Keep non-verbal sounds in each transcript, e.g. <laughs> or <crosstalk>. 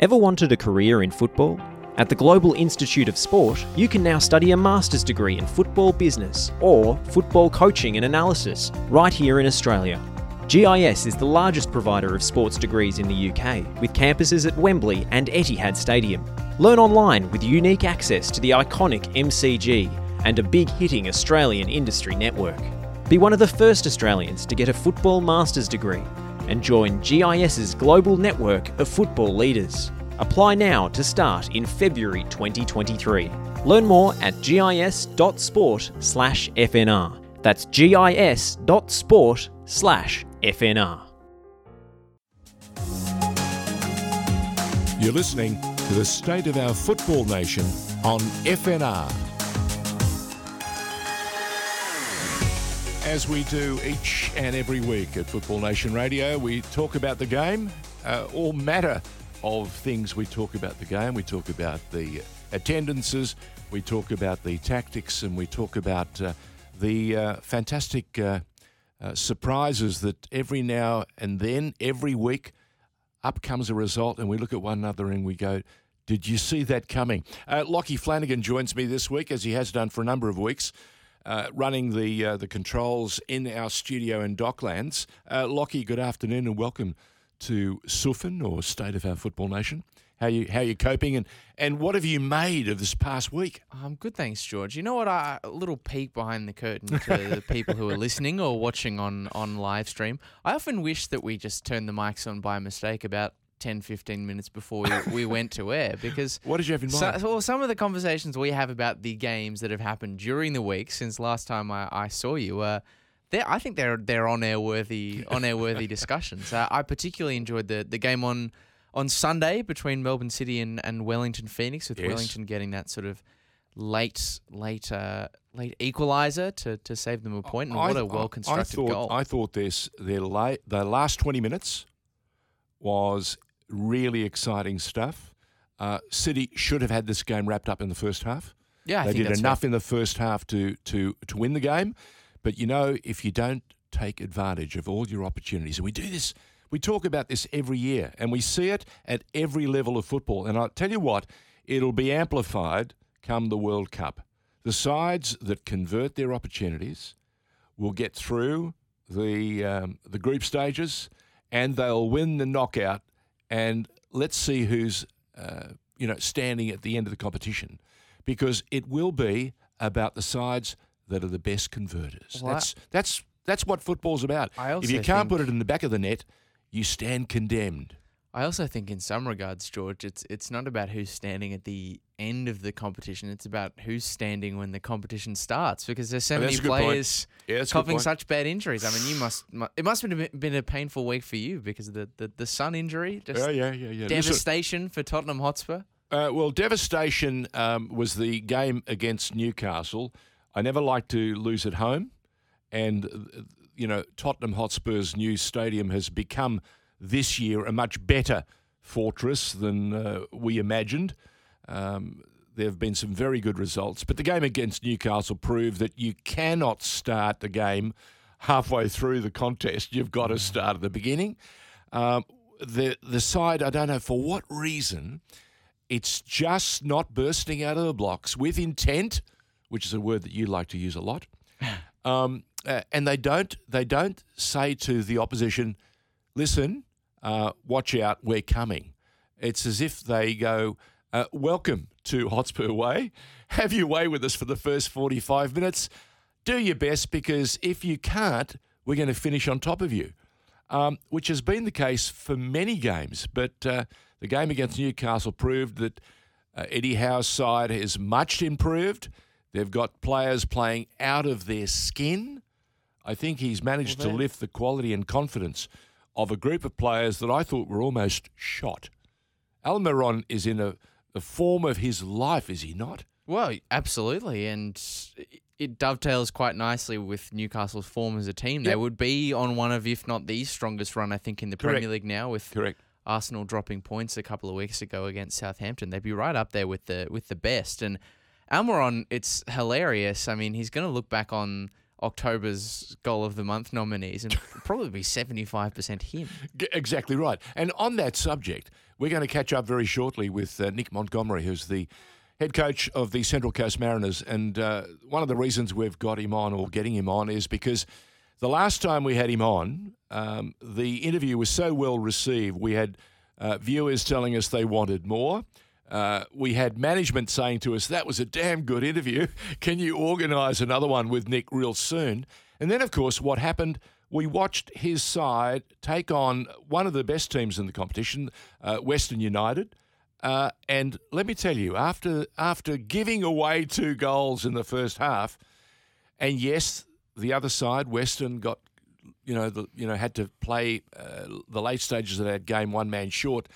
Ever wanted a career in football? At the Global Institute of Sport, you can now study a master's degree in football business or football coaching and analysis right here in Australia. GIS is the largest provider of sports degrees in the UK, with campuses at Wembley and Etihad Stadium. Learn online with unique access to the iconic MCG and a big hitting Australian industry network. Be one of the first Australians to get a football master's degree and join GIS's global network of football leaders. Apply now to start in February 2023. Learn more at gis.sport/fnr. That's gis.sport/fnr. You're listening to the State of Our Football Nation on FNR. As we do each and every week at Football Nation Radio, we talk about the game, uh, all matter of things. We talk about the game, we talk about the attendances, we talk about the tactics, and we talk about uh, the uh, fantastic uh, uh, surprises that every now and then, every week, up comes a result, and we look at one another and we go, Did you see that coming? Uh, Lockie Flanagan joins me this week, as he has done for a number of weeks. Uh, running the uh, the controls in our studio in Docklands. Uh, Lockie, good afternoon and welcome to SUFN or State of Our Football Nation. How you how you coping and and what have you made of this past week? Um, good, thanks, George. You know what? I, a little peek behind the curtain to <laughs> the people who are listening or watching on on live stream. I often wish that we just turned the mics on by mistake about 10, 15 minutes before we, we went to air <laughs> because What did you have in mind? so, well, some of the conversations we have about the games that have happened during the week since last time I, I saw you, uh, they're, I think they're they're on air worthy on air worthy <laughs> discussions. Uh, I particularly enjoyed the the game on on Sunday between Melbourne City and, and Wellington Phoenix, with Yes. Wellington getting that sort of late late uh, late equaliser to, to save them a point. And what I- a well constructed goal! I thought this their la- the last twenty minutes was really exciting stuff. Uh, City should have had this game wrapped up in the first half. yeah, I they think did enough fair. in the first half to to to win the game. But you know, if you don't take advantage of all your opportunities, and we do this, we talk about this every year, and we see it at every level of football. And I'll tell you what, it'll be amplified come the World Cup. The sides that convert their opportunities will get through the um, the group stages, and they'll win the knockout. And let's see who's uh, you know standing at the end of the competition, because it will be about the sides that are the best converters. Well, that's that's that's what football's about. I if you can't put it in the back of the net, you stand condemned. I also think, in some regards, George, it's it's not about who's standing at the end of the competition. It's about who's standing when the competition starts, because there's so Oh, many that's a good point. players Yeah, that's a good coughing such bad injuries. I mean, you must it must have been a- painful week for you because of the the, the sun injury, just Yeah, yeah, yeah, yeah. Listen, devastation for Tottenham Hotspur. Uh, well, devastation um, was the game against Newcastle. I never like to lose at home, and uh, you know Tottenham Hotspur's new stadium has become this year a much better fortress than uh, we imagined. Um, there have been some very good results, but the game against Newcastle proved that you cannot start the game halfway through the contest. You've got to start at the beginning. Um, the the side, I don't know for what reason, it's just not bursting out of the blocks with intent, which is a word that you like to use a lot. <laughs> Um, uh, and they don't they don't say to the opposition, "Listen, uh, watch out, we're coming." It's as if they go, uh, "Welcome to Hotspur Way. <laughs> Have your way with us for the first forty-five minutes. Do your best because if you can't, we're going to finish on top of you." um, which has been the case for many games. But uh, the game against Newcastle proved that uh, Eddie Howe's side has much improved. They've got players playing out of their skin. I think he's managed Well, to lift the quality and confidence of a group of players that I thought were almost shot. Almiron is in a, the form of his life, is he not? Well, absolutely, and it dovetails quite nicely with Newcastle's form as a team. They would be on one of, if not the strongest run, I think, in the Correct. Premier League now, with Correct. Arsenal dropping points a couple of weeks ago against Southampton. They'd be right up there with the with the best. And Almiron, it's hilarious. I mean, he's going to look back on October's goal of the month nominees, and <laughs> probably be seventy five percent him. Exactly right. And on that subject, we're going to catch up very shortly with uh, Nick Montgomery, who's the head coach of the Central Coast Mariners. And uh, one of the reasons we've got him on or getting him on is because the last time we had him on, um, the interview was so well received. We had uh, viewers telling us they wanted more. Uh, we had management saying to us, that was a damn good interview. Can you organise another one with Nick real soon? And then, of course, what happened, we watched his side take on one of the best teams in the competition, uh, Western United. Uh, and let me tell you, after after giving away two goals in the first half, and yes, the other side, Western, got you know the you know had to play uh, the late stages of that game one man short.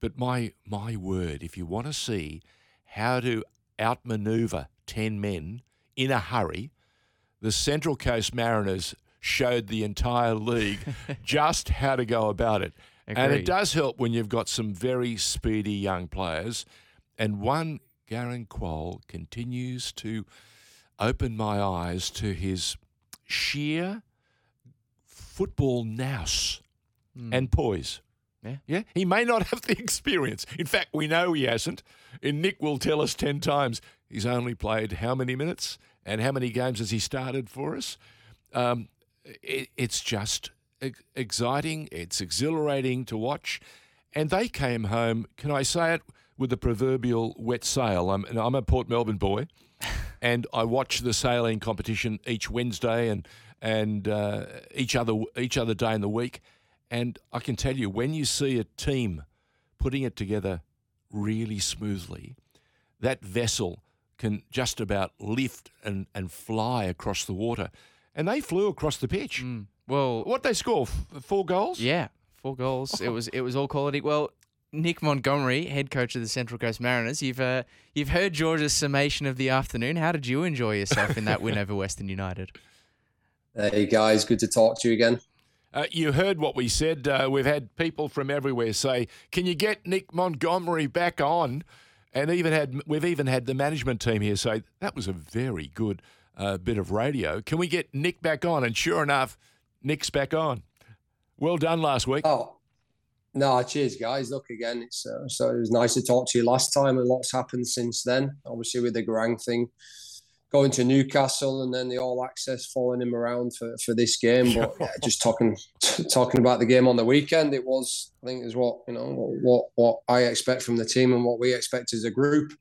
But my my word, if you want to see how to outmaneuver ten men in a hurry, the Central Coast Mariners showed the entire league <laughs> just how to go about it. And it does help when you've got some very speedy young players. And one, Garang Kuol, continues to open my eyes to his sheer football nous hmm. and poise. Yeah. Yeah. He may not have the <laughs> experience. In fact, we know he hasn't. And Nick will tell us 10 times he's only played how many minutes and how many games has he started for us. Um, it, it's just exciting. It's exhilarating to watch. And they came home, can I say it, with the proverbial wet sail. I'm, and I'm a Port Melbourne boy, <laughs> and I watch the sailing competition each Wednesday and and uh, each other each other day in the week. And I can tell you, when you see a team putting it together really smoothly, that vessel can just about lift and, and fly across the water. And they flew across the pitch. Mm. Well, What they score? F- four goals? Yeah, four goals. It was it was all quality. Well, Nick Montgomery, head coach of the Central Coast Mariners, you've uh, you've heard George's summation of the afternoon. How did you enjoy yourself in that win over Western United? Hey guys, good to talk to you again. Uh, you heard what we said. Uh, we've had people from everywhere say, "Can you get Nick Montgomery back on?" And even had we've even had the management team here say that was a very good uh, bit of radio. Can we get Nick back on? And sure enough, Nick's back on. Well done last week. Oh, no, cheers, guys. Look again. It's uh, so it was nice to talk to you last time, and lots happened since then. Obviously, with the Garang thing, going to Newcastle, and then the All Access following him around for, for this game. <laughs> But yeah, just talking talking about the game on the weekend, it was I think is what you know what what I expect from the team and what we expect as a group.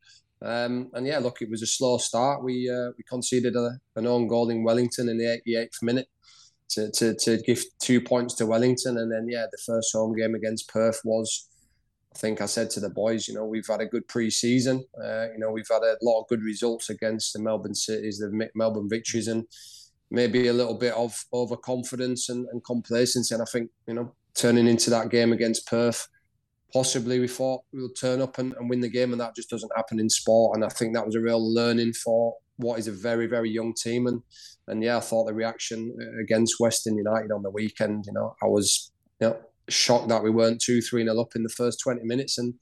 Um, and yeah, look, it was a slow start. We uh, we conceded a, an own goal in Wellington in the 88th minute to, to, to give two points to Wellington. And then, yeah, the first home game against Perth was, I think I said to the boys, you know, we've had a good pre season. Uh, you know, we've had a lot of good results against the Melbourne Cities, the Melbourne victories, and maybe a little bit of overconfidence and, and complacency. And I think, you know, turning into that game against Perth, possibly we thought we'll turn up and, and win the game, and that just doesn't happen in sport. And I think that was a real learning for what is a very, very young team. And and yeah, I thought the reaction uh, against Western United on the weekend, you know, I was you know, shocked that we weren't two, three nil up in the first twenty minutes, and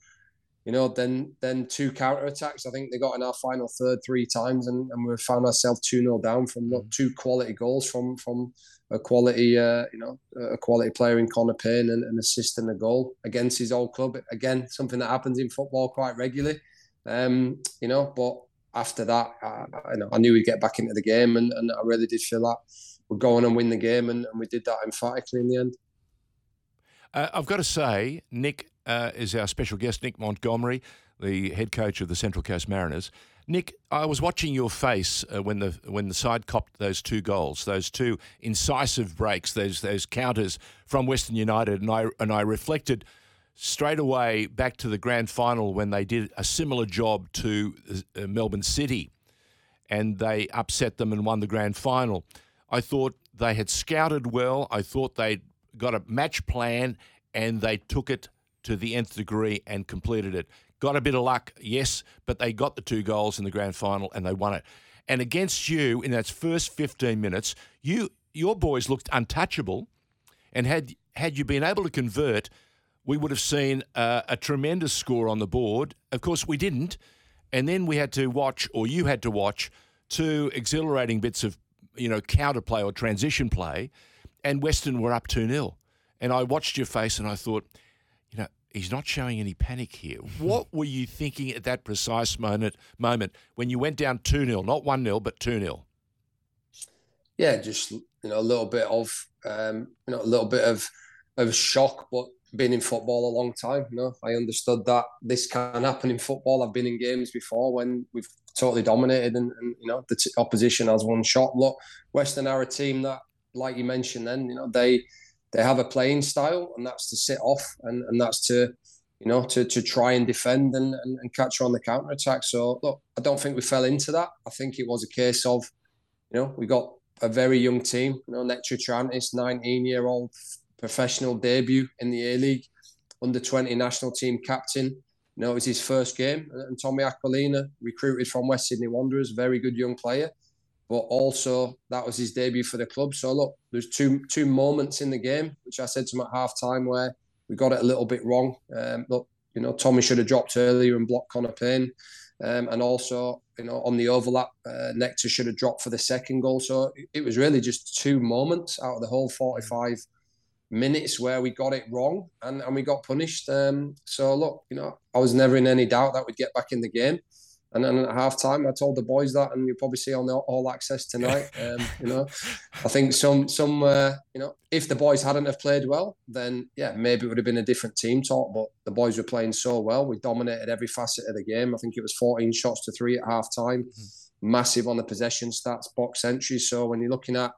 you know, then then two counter attacks. I think they got in our final third three times, and, and we found ourselves two 0 down from look, two quality goals from from a quality, uh, you know, a quality player in Connor Pain and an assist and a goal against his old club. Again, something that happens in football quite regularly, um, you know. But after that, I, I, know, I knew we'd get back into the game, and, and I really did feel that we'd go on and win the game, and, and we did that emphatically in the end. Uh, I've got to say, Nick uh, is our special guest, Nick Montgomery, the head coach of the Central Coast Mariners. Nick, I was watching your face uh, when the when the side copped those two goals, those two incisive breaks, those those counters from Western United, and I and I reflected straight away back to the grand final when they did a similar job to uh, Melbourne City, and they upset them and won the grand final. I thought they had scouted well. I thought they'd got a match plan, and they took it to the nth degree and completed it. Got a bit of luck, yes, but they got the two goals in the grand final and they won it. And against you in that first 15 minutes, you your boys looked untouchable, and had had you been able to convert, we would have seen uh, a tremendous score on the board. Of course, we didn't, and then we had to watch, or you had to watch, two exhilarating bits of you know, counter play or transition play, and Western were up 2 0. And I watched your face and I thought, you know, he's not showing any panic here. What were you thinking at that precise moment, moment when you went down 2 0, not 1 0, but 2 0? Yeah, just, you know, a little bit of, um, you know, a little bit of, of shock, but been in football a long time. You know, I understood that this can happen in football. I've been in games before when we've totally dominated and, and you know the t- opposition has one shot. Look, Western are a team that, like you mentioned, then you know they they have a playing style, and that's to sit off and, and that's to you know to to try and defend and, and, and catch on the counter attack. So look, I don't think we fell into that. I think it was a case of you know we got a very young team. You know, Nectar Triantis, 19 year old professional debut in the A League, under 20 national team captain. You know, it was his first game. And Tommy Aquilina, recruited from West Sydney Wanderers, very good young player. But also that was his debut for the club. So look, there's two two moments in the game, which I said to him at half time where we got it a little bit wrong. Um, look, you know, Tommy should have dropped earlier and blocked Connor Pain. Um, and also, you know, on the overlap, uh, Nectar should have dropped for the second goal. So it was really just two moments out of the whole 45 minutes where we got it wrong and, and we got punished. Um, so look, you know, I was never in any doubt that we'd get back in the game. And then at half time, I told the boys that, and you'll probably see on the All Access tonight. <laughs> Um, you know, I think some some uh, you know, if the boys hadn't have played well, then yeah, maybe it would have been a different team talk. But the boys were playing so well, we dominated every facet of the game. I think it was 14 shots to three at half time, mm-hmm. massive on the possession stats, box entries. So when you're looking at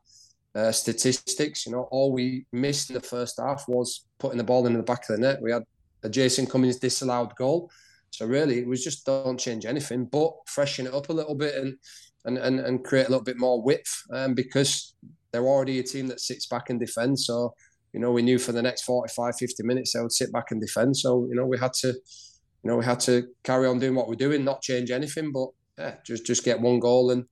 uh, statistics. You know, all we missed in the first half was putting the ball in the back of the net. We had a Jason Cummings disallowed goal. So really, it was just don't change anything, but freshen it up a little bit and and and, and create a little bit more width um, because they're already a team that sits back and defends. So you know, we knew for the next 45, 50 minutes they would sit back and defend. So you know, we had to, you know, we had to carry on doing what we're doing, not change anything, but yeah, just just get one goal and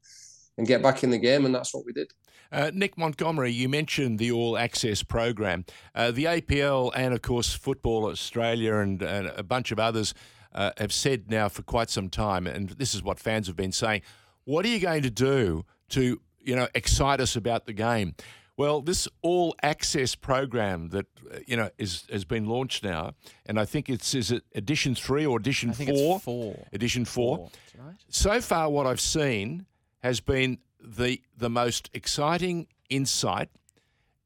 and get back in the game, and that's what we did. Uh, Nick Montgomery, you mentioned the All Access program. Uh, the APL and, of course, Football Australia and, and a bunch of others uh, have said now for quite some time, and this is what fans have been saying. What are you going to do to, you know, excite us about the game? Well, this all access program that uh, you know is has been launched now, and I think it's is it edition three or edition four? four. Edition four. four. Right. So far, what I've seen has been the the most exciting insight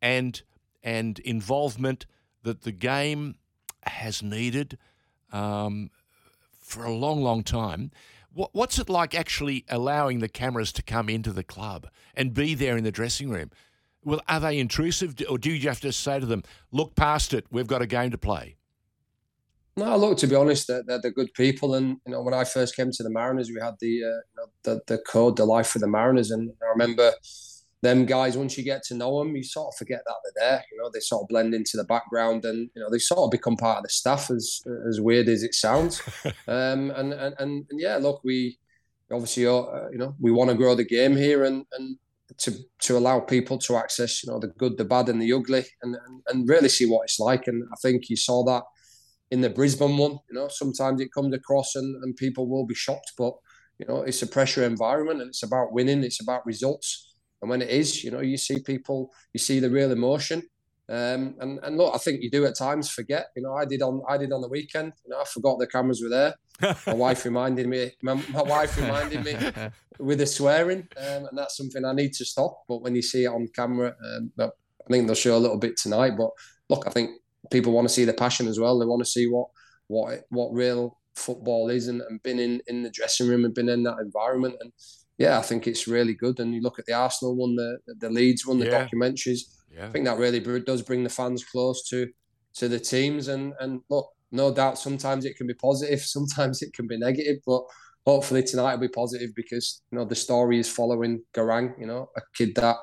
and and involvement that the game has needed um, for a long, long time. What, what's it like actually allowing the cameras to come into the club and be there in the dressing room? Well, are they intrusive, or do you have to say to them, "Look past it. We've got a game to play"? No, look. To be honest, they're, they're, they're, good people, and you know, when I first came to the Mariners, we had the uh, you know, the the code, the life for the Mariners, and I remember them guys. Once you get to know them, you sort of forget that they're there. You know, they sort of blend into the background, and you know, they sort of become part of the staff. As as weird as it sounds, <laughs> um, and, and and and yeah, look, we obviously uh, you know we want to grow the game here, and and to to allow people to access you know the good, the bad, and the ugly, and and, and really see what it's like. And I think you saw that in the Brisbane one. You know, sometimes it comes across and, and people will be shocked, but you know, it's a pressure environment and it's about winning, it's about results. And when it is, you know, you see people, you see the real emotion. Um, and and look, I think you do at times forget. You know, I did on I did on the weekend. You know, I forgot the cameras were there. my <laughs> wife reminded me. My, my wife reminded me <laughs> with the swearing, um, and that's something I need to stop. But when you see it on camera, um, I think they'll show a little bit tonight. But look, I think people want to see the passion as well. They want to see what what what real football is and, and been in in the dressing room and been in that environment. And yeah, I think it's really good. And you look at the Arsenal one, the the Leeds one, the yeah. documentaries. Yeah. I think that really does bring the fans close to to the teams. And and look, no doubt, sometimes it can be positive, <laughs> sometimes it can be negative, but hopefully tonight will be positive because you know the story is following Garang. You know, a kid that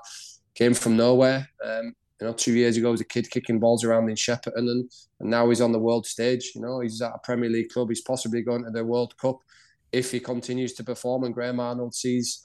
came from nowhere. Um, you know, two years ago, he was a kid kicking balls around in Shepparton, and, and now he's on the world stage. You know, he's at a Premier League club. He's possibly going to the World Cup if he continues to perform, and Graham Arnold sees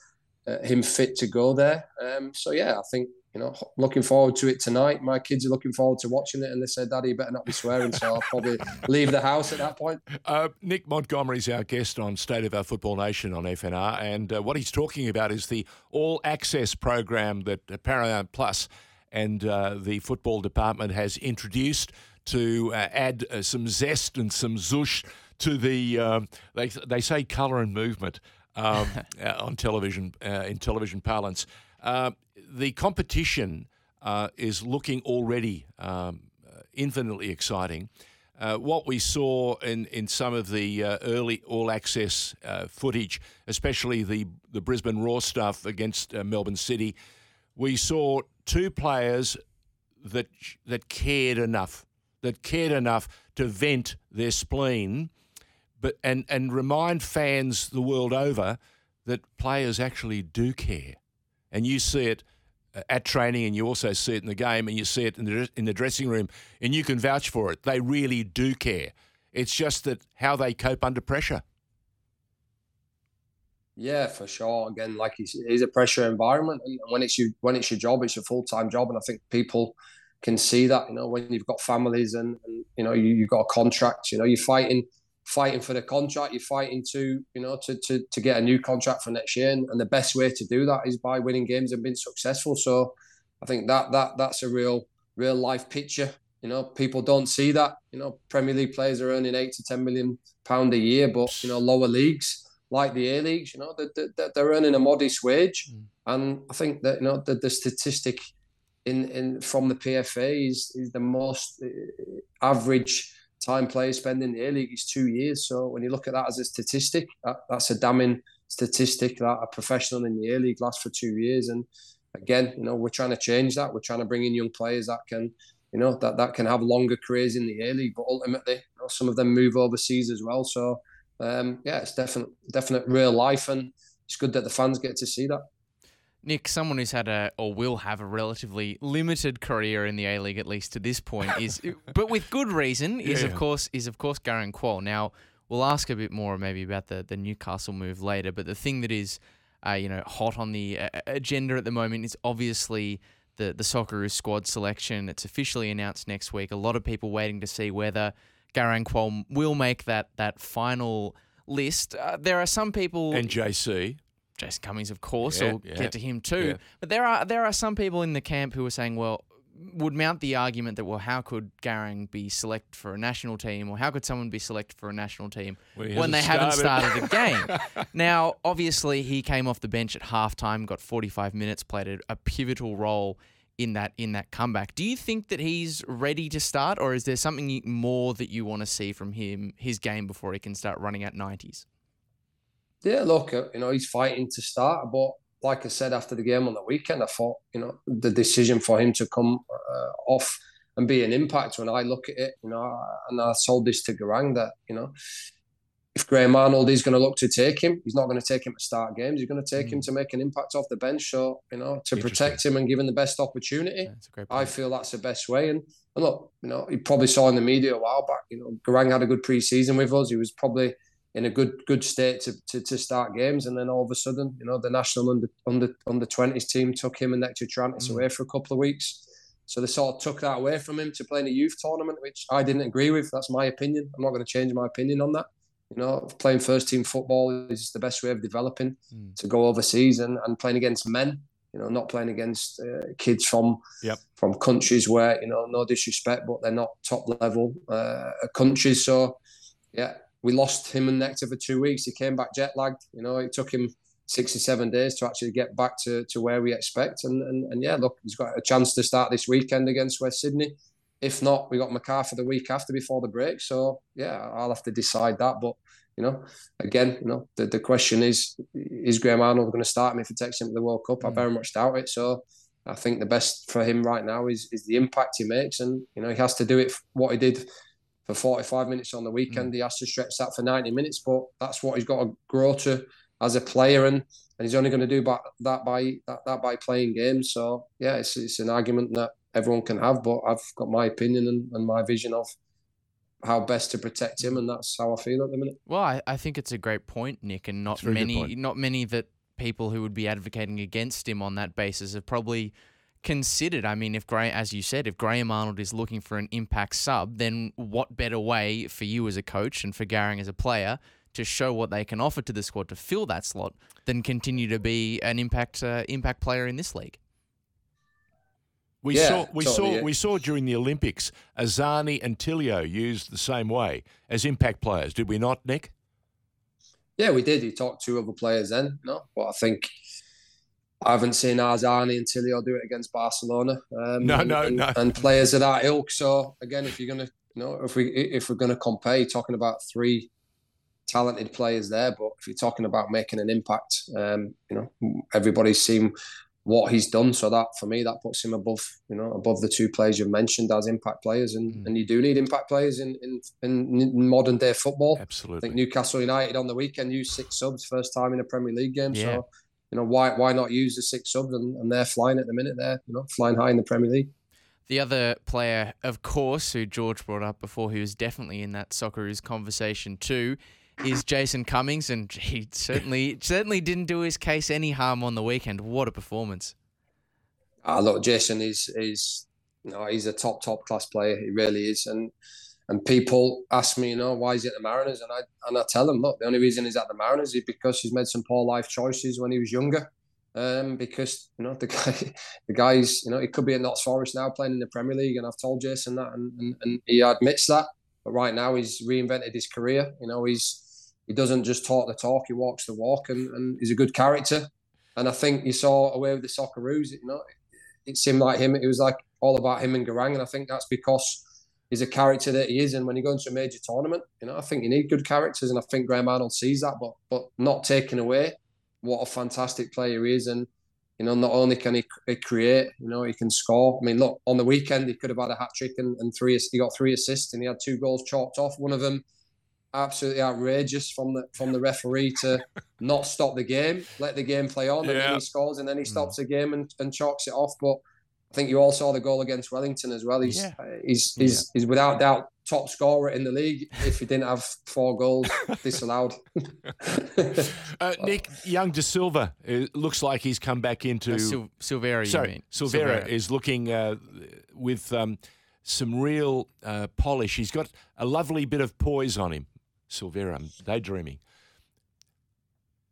uh, him fit to go there. Um, so yeah, I think you know, looking forward to it tonight. My kids are looking forward to watching it, and they said, "Daddy, you better not be swearing." So I'll probably <laughs> leave the house at that point. Uh, Nick Montgomery is our guest on State of Our Football Nation on FNR, and uh, what he's talking about is the All Access program that Paramount Plus and uh, the football department has introduced to uh, add uh, some zest and some zush to the. Um, they they say colour and movement um, <laughs> uh, on television in television parlance. the competition is looking already um, infinitely exciting. Uh, what we saw in, in some of the uh, early all access uh, footage, especially the, the Brisbane Roar stuff against Melbourne City, we saw two players that that cared enough, that cared enough to vent their spleen, but and and remind fans the world over that players actually do care, and you see it uh, at training, and you also see it in the game, and you see it in the in the dressing room, and you can vouch for it. They really do care. It's just that how they cope under pressure. Yeah, for sure. Again, like it is a pressure environment, and when it's your when it's your job, it's your full time job, and I think people can see that. You know, when you've got families and, and you know you, have got a contract, you know, you're fighting fighting for the contract, you're fighting to you know to to, to get a new contract for next year, and, and the best way to do that is by winning games and being successful. So, I think that that that's a real real life picture. You know, people don't see that. You know, Premier League players are earning eight to ten million pound a year, but you know, lower leagues like the A leagues, you know, they're, they're earning a modest wage, mm. and I think that you know the, the statistic in in from the PFA is is the most uh, average time players spend in the A League is two years. So when you look at that as a statistic, that, that's a damning statistic that a professional in the A League lasts for two years. And again, you know, we're trying to change that. We're trying to bring in young players that can, you know, that, that can have longer careers in the A League. But ultimately, you know, some of them move overseas as well. So um, yeah, it's definite, definite real life, and it's good that the fans get to see that. Nick, someone who's had a or will have a relatively limited career in the A League at least to this point <laughs> is, but with good reason, is yeah. of course is of course Garang Kuol. Now we'll ask a bit more maybe about the the Newcastle move later, but the thing that is, uh, you know, hot on the uh, agenda at the moment is obviously the the Socceroos squad selection. It's officially announced next week. A lot of people waiting to see whether Garang Kuol will make that that final list. Uh, there are some people and JC. Jason Cummings, of course, yeah, will yeah, get to him too. Yeah. But there are there are some people in the camp who are saying, well, would mount the argument that well, how could Garang be select for a national team, or how could someone be select for a national team well, when they started. haven't started a <laughs> game? now, obviously, he came off the bench at halftime, got 45 minutes, played a, a pivotal role in that in that comeback. Do you think that he's ready to start, or is there something more that you want to see from him his game before he can start running at nineties? Yeah, look, uh, you know he's fighting to start, but like I said after the game on the weekend, I thought you know the decision for him to come uh, off and be an impact. When I look at it, you know, and I sold this to Garang that you know if Graham Arnold is going to look to take him, he's not going to take him to start games. He's going to take mm. him to make an impact off the bench. So, you know, to protect him and give him the best opportunity, yeah, I feel that's the best way. And, and, look, you know, you probably saw in the media a while back, you know, Garang had a good preseason with us. He was probably in a good good state to, to, to start games. And then all of a sudden, you know, the national under under under 20s team took him and Nectar Triantis mm. away for a couple of weeks. So they sort of took that away from him to play in a youth tournament, which I didn't agree with. That's my opinion. I'm not going to change my opinion on that. You know, playing first team football is the best way of developing. Mm. To go overseas and, and playing against men, you know, not playing against uh, kids from yep. from countries where you know, no disrespect, but they're not top level uh, countries. So, yeah, we lost him and Nectar for two weeks. He came back jet lagged. You know, it took him six or seven days to actually get back to, to where we expect. And, and and yeah, look, he's got a chance to start this weekend against West Sydney. If not, we got MacArthur the week after before the break. So yeah, I'll have to decide that. But you know, again, you know, the, the question is, is Graham Arnold going to start him if he takes him to the World Cup? Mm. I very much doubt it. So I think the best for him right now is is the impact he makes, and you know, he has to do it what he did for 45 minutes on the weekend. Mm. He has to stretch that for 90 minutes, but that's what he's got to grow to as a player, and and he's only going to do that by that, that by playing games. So yeah, it's it's an argument that everyone can have, but I've got my opinion and, and my vision of how best to protect him, and that's how I feel at the minute. Well, I, I think it's a great point, Nick, and not many not many that people who would be advocating against him on that basis have probably considered. I mean, if Gray, as you said, if Graham Arnold is looking for an impact sub, then what better way for you as a coach and for Garang as a player to show what they can offer to the squad to fill that slot than continue to be an impact uh, impact player in this league? We Yeah, saw we totally, saw yeah. we saw during the Olympics Arzani and Tilio used the same way as impact players, did we not, Nick? Yeah, we did. He talked to other players then, you know, but I think I haven't seen Arzani until and Tilio do it against Barcelona. Um, No, and, no, and, no. And players of that ilk. So again, if you're gonna, you know, if we if we're gonna compare, you're talking about three talented players there, but if you're talking about making an impact, um, you know, everybody's seen what he's done. So that for me, that puts him above, you know, above the two players you've mentioned as impact players, and, Mm. and you do need impact players in in, in modern day football. Absolutely. I think Newcastle United on the weekend used six subs first time in a Premier League game. Yeah. So, you know, why why not use the six subs and, and they're flying at the minute there, you know, flying high in the Premier League. The other player, of course, who George brought up before, who was definitely in that Socceroos conversation too, is Jason Cummings, and he certainly <laughs> certainly didn't do his case any harm on the weekend. What a performance! Ah, look, Jason is is you know, he's a top top class player. He really is. And and people ask me, you know, why is he at the Mariners? And I and I tell them, look, the only reason he's at the Mariners is because he's made some poor life choices when he was younger. Um, because you know <laughs> the guy, the guy's, you know, he could be at Notts Forest now playing in the Premier League, and I've told Jason that, and, and, and he admits that. But right now, he's reinvented his career. You know, he's he doesn't just talk the talk; he walks the walk, and, and he's a good character. And I think you saw away with the Socceroos. You know, it seemed like him. It was like all about him and Garang, and I think that's because he's a character that he is. And when you go into a major tournament, you know, I think you need good characters, and I think Graham Arnold sees that, but but not taking away what a fantastic player he is, and you know, not only can he, he create, you know, he can score. I mean, look, on the weekend he could have had a hat trick and, and three. He got three assists, and he had two goals chalked off. One of them absolutely outrageous from the from the referee to not stop the game, let the game play on, and Yeah. then he scores, and then he hmm. stops the game and, and chalks it off. But I think you all saw the goal against Wellington as well. He's Yeah. uh, he's he's, he's without doubt top scorer in the league if he didn't have four goals <laughs> disallowed. <laughs> Uh, Nick, young De Silva it looks like he's come back into. Uh, Sil- Silvera, you sorry, mean? Silvera is looking uh, with um, some real uh, polish. He's got a lovely bit of poise on him. Silvera, I'm daydreaming.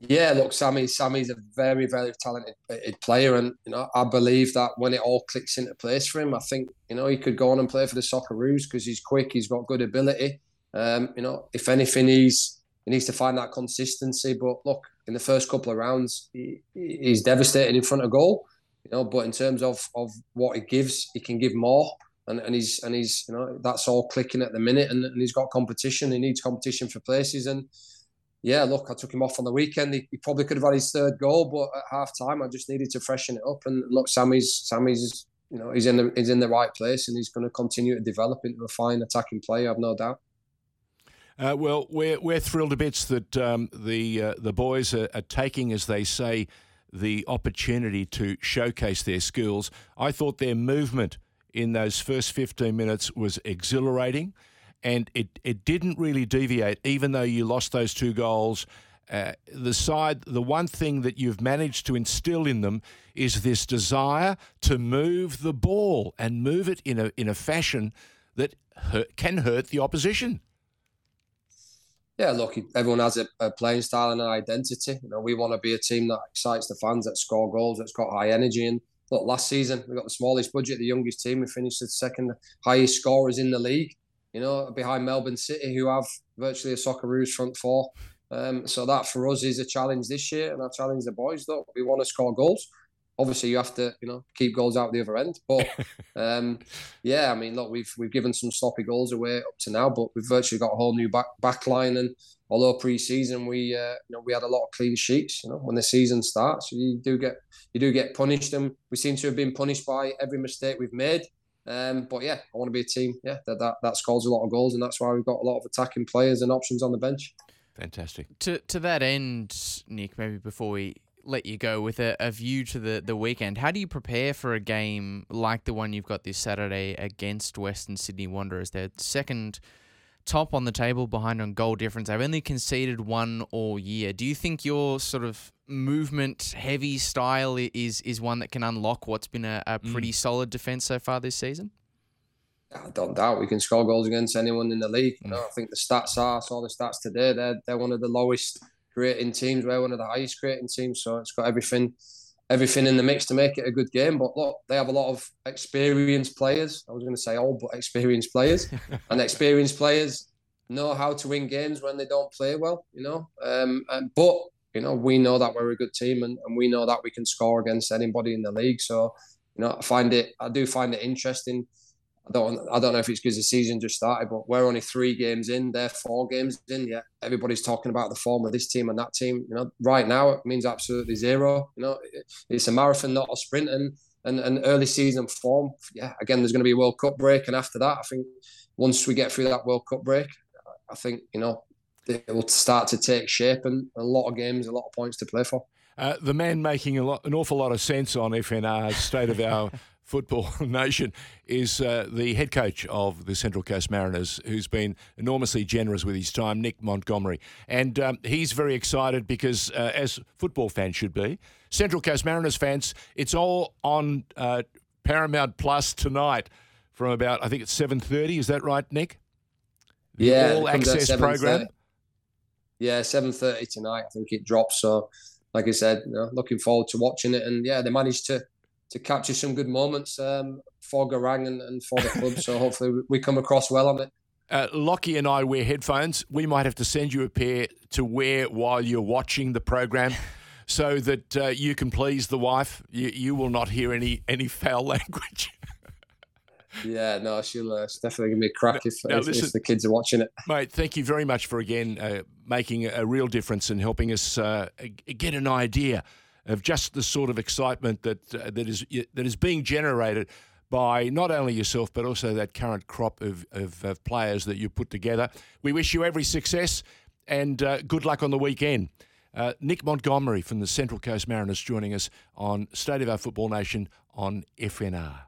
Yeah, look, Sammy. Sammy's a very, very talented uh, player, and you know, I believe that when it all clicks into place for him, I think you know he could go on and play for the Socceroos because he's quick, he's got good ability. Um, you know, if anything, he's he needs to find that consistency. But look, in the first couple of rounds, he, he's devastated in front of goal. You know, but in terms of of what he gives, he can give more. And, and he's and he's you know that's all clicking at the minute, and, and he's got competition. He needs competition for places, and yeah, look, I took him off on the weekend. He, he probably could have had his third goal, but at half time, I just needed to freshen it up. And look, Sammy's Sammy's you know he's in the he's in the right place, and he's going to continue to develop into a fine attacking player. I've no doubt. Uh, well, we're we're thrilled a bit that um, the uh, the boys are, are taking, as they say, the opportunity to showcase their skills. I thought their movement in those first 15 minutes was exhilarating, and it it didn't really deviate, even though you lost those two goals. Uh, the side, the one thing that you've managed to instill in them is this desire to move the ball and move it in a in a fashion that hurt, can hurt the opposition. Yeah, look, everyone has a, a playing style and an identity. You know, we want to be a team that excites the fans, that score goals, that's got high energy. And look, last season we got the smallest budget, the youngest team. We finished the second highest scorers in the league. You know, behind Melbourne City, who have virtually a Socceroos front four. Um, so that for us is a challenge this year, and I challenge the boys. Though we want to score goals. Obviously, you have to, you know, keep goals out the other end. But <laughs> um, yeah, I mean, look, we've we've given some sloppy goals away up to now, but we've virtually got a whole new back back line. And although pre-season we, uh, you know, we had a lot of clean sheets. You know, when the season starts, you do get you do get punished, and we seem to have been punished by every mistake we've made. Um, but yeah, I want to be a team, yeah, that, that that scores a lot of goals, and that's why we've got a lot of attacking players and options on the bench. Fantastic. To to that end, Nick, maybe before we let you go with a, a view to the, the weekend, how do you prepare for a game like the one you've got this Saturday against Western Sydney Wanderers? Their second top on the table behind on goal difference. They've only conceded one all year. Do you think your sort of movement heavy style is is one that can unlock what's been a, a pretty mm. solid defense so far this season? I don't doubt we can score goals against anyone in the league. You know, I think the stats are I saw the stats today. They're they're one of the lowest creating teams. We're one of the highest creating teams. So it's got everything everything in the mix to make it a good game. But look, they have a lot of experienced players. I was going to say old, but experienced players, <laughs> and experienced players know how to win games when they don't play well. You know, um, and, but you know we know that we're a good team, and, and we know that we can score against anybody in the league. So you know, I find it, I do find it interesting I don't I don't know if it's because the season just started, but we're only three games in. They're four games in. Yet everybody's talking about the form of this team and that team. You know, right now it means absolutely zero. You know, it's a marathon, not a sprint, and and, and early season form. Yeah, again, there's going to be a World Cup break, and after that, I think once we get through that World Cup break, I think you know it will start to take shape and a lot of games, a lot of points to play for. Uh, the man making a lot, an awful lot of sense on FNR state of our football <laughs> nation is uh, the head coach of the Central Coast Mariners, who's been enormously generous with his time, Nick Montgomery. And um, he's very excited because, uh, as football fans should be, Central Coast Mariners fans, it's all on uh, Paramount Plus tonight from about, I think it's 7.30. Is that right, Nick? The yeah. All access program? Yeah, 7.30 tonight, I think it drops. So, like I said, you know, looking forward to watching it. And, yeah, they managed to to capture some good moments um, for Garang and, and, for the club. so hopefully we come across well on it. Uh, Lockie and I wear headphones. We might have to send you a pair to wear while you're watching the program. <laughs> so that uh, you can please the wife, you, you will not hear any any foul <laughs> language. yeah, no, she'll uh, definitely give me a crack if, now, if, listen, if, the kids are watching it. Mate, thank you very much for again uh, making a real difference and helping us uh, get an idea of just the sort of excitement that uh, that is that is being generated by not only yourself but also that current crop of, of, of players that you put together. We wish you every success and uh, good luck on the weekend. Uh, Nick Montgomery from the Central Coast Mariners joining us on State of Our Football Nation on FNR.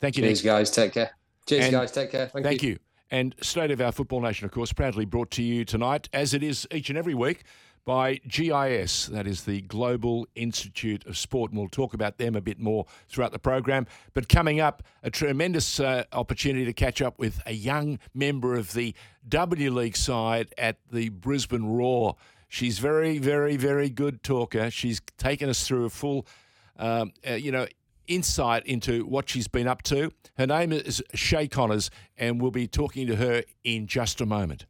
Thank you, Cheers, Nick. guys. Take care. Cheers, and guys. Take care. Thank, thank you. you. And State of Our Football Nation, of course, proudly brought to you tonight, as it is each and every week, by GIS, that is the Global Institute of Sport. And we'll talk about them a bit more throughout the program. But coming up, a tremendous uh, opportunity to catch up with a young member of the W League side at the Brisbane Roar. She's very, very, very good talker. She's taken us through a full, um, uh, you know, insight into what she's been up to. Her name is Shea Connors, and we'll be talking to her in just a moment.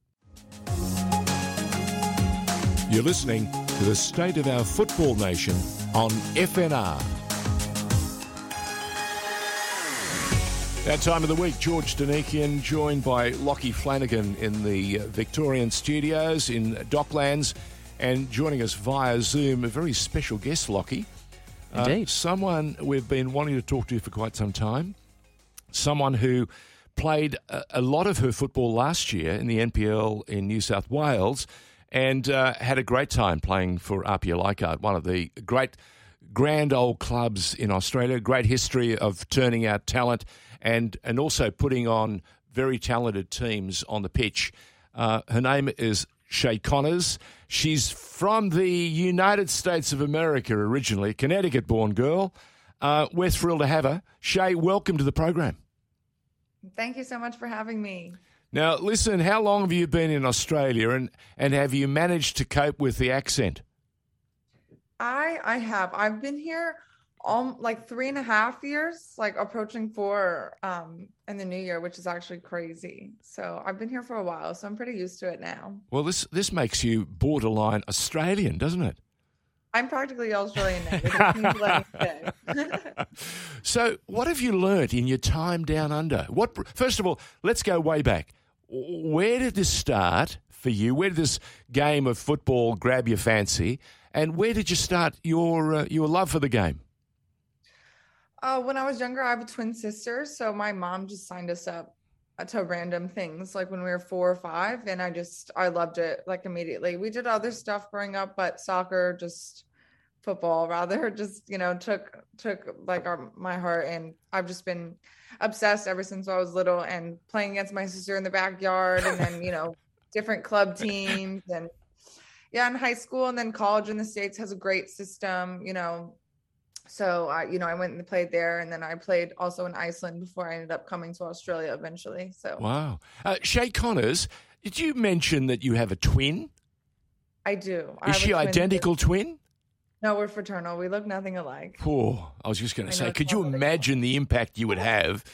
You're listening to the State of Our Football Nation on FNR. That time of the week, George Donikian joined by Lockie Flanagan in the Victorian studios in Docklands and joining us via Zoom, a very special guest, Lockie. Uh, Indeed. Uh, someone we've been wanting to talk to for quite some time. Someone who played a, a lot of her football last year in the NPL in New South Wales and uh, had a great time playing for Apia Leichhardt, one of the great grand old clubs in Australia. Great history of turning out talent and and also putting on very talented teams on the pitch. Uh, her name is Shea Connors. She's from the United States of America originally, Connecticut born girl. Uh, we're thrilled to have her. Shea, welcome to the program. Thank you so much for having me. Now, listen, how long have you been in Australia and, and have you managed to cope with the accent? I I have. I've been here um like three and a half years, like approaching four um in the new year, which is actually crazy. So I've been here for a while, so I'm pretty used to it now. Well, this this makes you borderline Australian, doesn't it? I'm practically Australian now. <laughs> so, what have you learnt in your time down under? What first of all, let's go way back where did this start for you? Where did this game of football grab your fancy? And where did you start your uh, your love for the game? Uh, when I was younger, I have a twin sister, so my mom just signed us up to random things like when we were four or five, and I just I loved it like immediately. We did other stuff growing up, but soccer just football rather <laughs> just you know took took like our, my heart and i've just been obsessed ever since i was little and playing against my sister in the backyard and then you know <laughs> different club teams and yeah in high school and then college in the states has a great system you know so I, you know, I went and played there, and then I played also in Iceland before I ended up coming to Australia eventually. So wow, uh, Shea Connors, did you mention that you have a twin? I do. Is she identical twin? No, we're fraternal. We look nothing alike. Oh, I was just going to say, could you imagine the impact you would have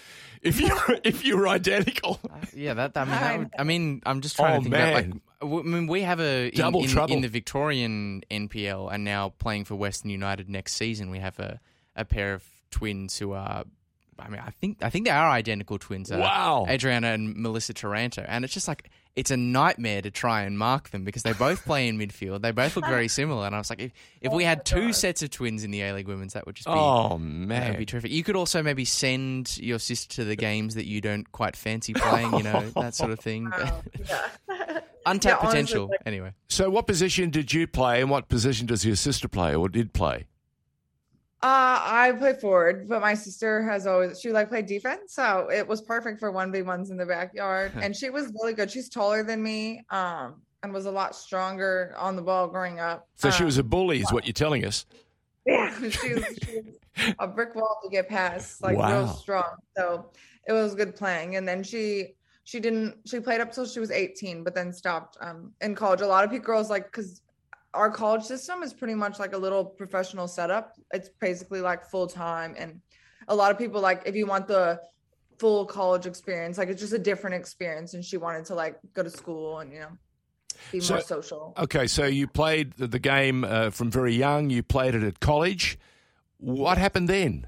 if you <laughs> if you were identical? Uh, yeah, that. I mean, that would, I mean, I'm just trying Oh, to think man. about like. I mean, we have a in, Double in, trouble. in the Victorian NPL, and now playing for Western United next season. We have a, a pair of twins who are. I mean, I think I think they are identical twins. Uh, Wow. Adriana and Melissa Taranto, and it's just like it's a nightmare to try and mark them because they both play in midfield. They both look very similar, and I was like, if, if we had two sets of twins in the A League Women's, that would just be Oh man, that would be terrific. You could also maybe send your sister to the games that you don't quite fancy <laughs> playing, you know, that sort of thing. Wow. <laughs> yeah. <laughs> Untapped honestly, potential. like- anyway, So, what position did you play, and what position does your sister play, or did play? Uh, I play forward, but my sister has always she like played defense, so it was perfect for one v ones in the backyard. <laughs> and she was really good. She's taller than me, um, and was a lot stronger on the ball growing up. So she Um, was a bully, is what you're telling us. Yeah, <laughs> she was, she was a brick wall to get past, like Wow. real strong. So it was good playing. And then she she didn't she played up till she was 18, but then stopped um in college. A lot of people girls like because our college system is pretty much like a little professional setup. It's basically like full time, and a lot of people like if you want the full college experience, like it's just a different experience. And she wanted to like go to school and you know be So- more social. Okay, so you played the, game uh, from very young. You played it at college. What happened then?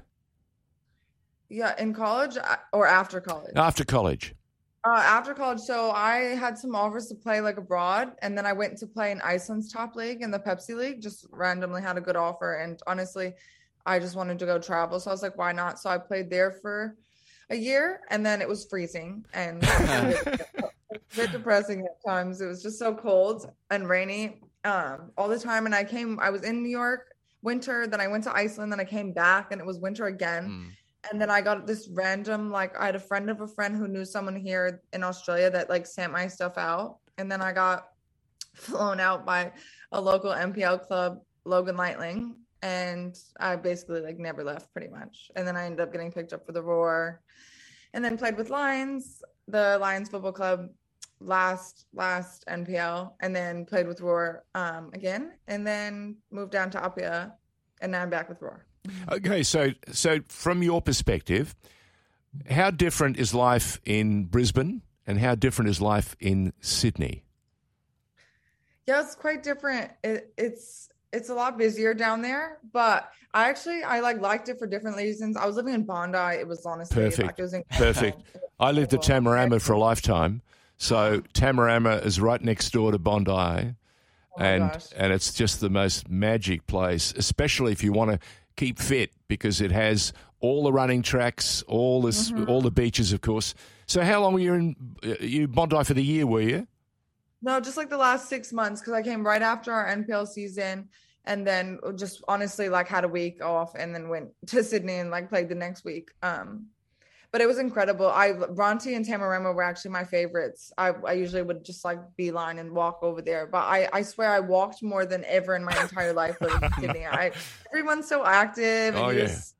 Yeah, in college or after college. After college? Uh, after college, so I had some offers to play like abroad, and then I went to play in Iceland's top league in the Pepsi League. Just randomly had a good offer, and honestly, I just wanted to go travel, so I was like, why not? So I played there for a year, and then it was freezing and <laughs> a bit depressing at times. It was just so cold and rainy um, all the time. And I came, I was in New York winter, then I went to Iceland, then I came back, and it was winter again Mm. And then I got this random like I had a friend of a friend who knew someone here in Australia that like sent my stuff out, and then I got <laughs> flown out by a local NPL club, Logan Lightning, and I basically like never left pretty much. And then I ended up getting picked up for the Roar, and then played with Lions, the Lions Football Club last last NPL, and then played with Roar um, again, and then moved down to Apia, and now I'm back with Roar. Okay, so so from your perspective, how different is life in Brisbane and how different is life in Sydney? Yeah, it's quite different. It, it's it's a lot busier down there, but I actually I like liked it for different reasons. I was living in Bondi. It was honestly Perfect. Like, was Perfect. <laughs> I lived at. Tamarama for a lifetime. So Tamarama is right next door to Bondi. Oh and gosh. and it's just the most magic place, especially if you want to keep fit because it has all the running tracks, all this, Mm-hmm. all the beaches, of course. So how long were you in uh, you Bondi for the year? Were you? No, just like the last six months because I came right after our NPL season, and then just honestly like had a week off, and then went to Sydney and like played the next week. Um, but it was incredible. I Bronte and Tamarama were actually my favorites. I, I usually would just like beeline and walk over there, but I I swear I walked more than ever in my entire life living in Sydney. I everyone's so active. Oh, yeah. just-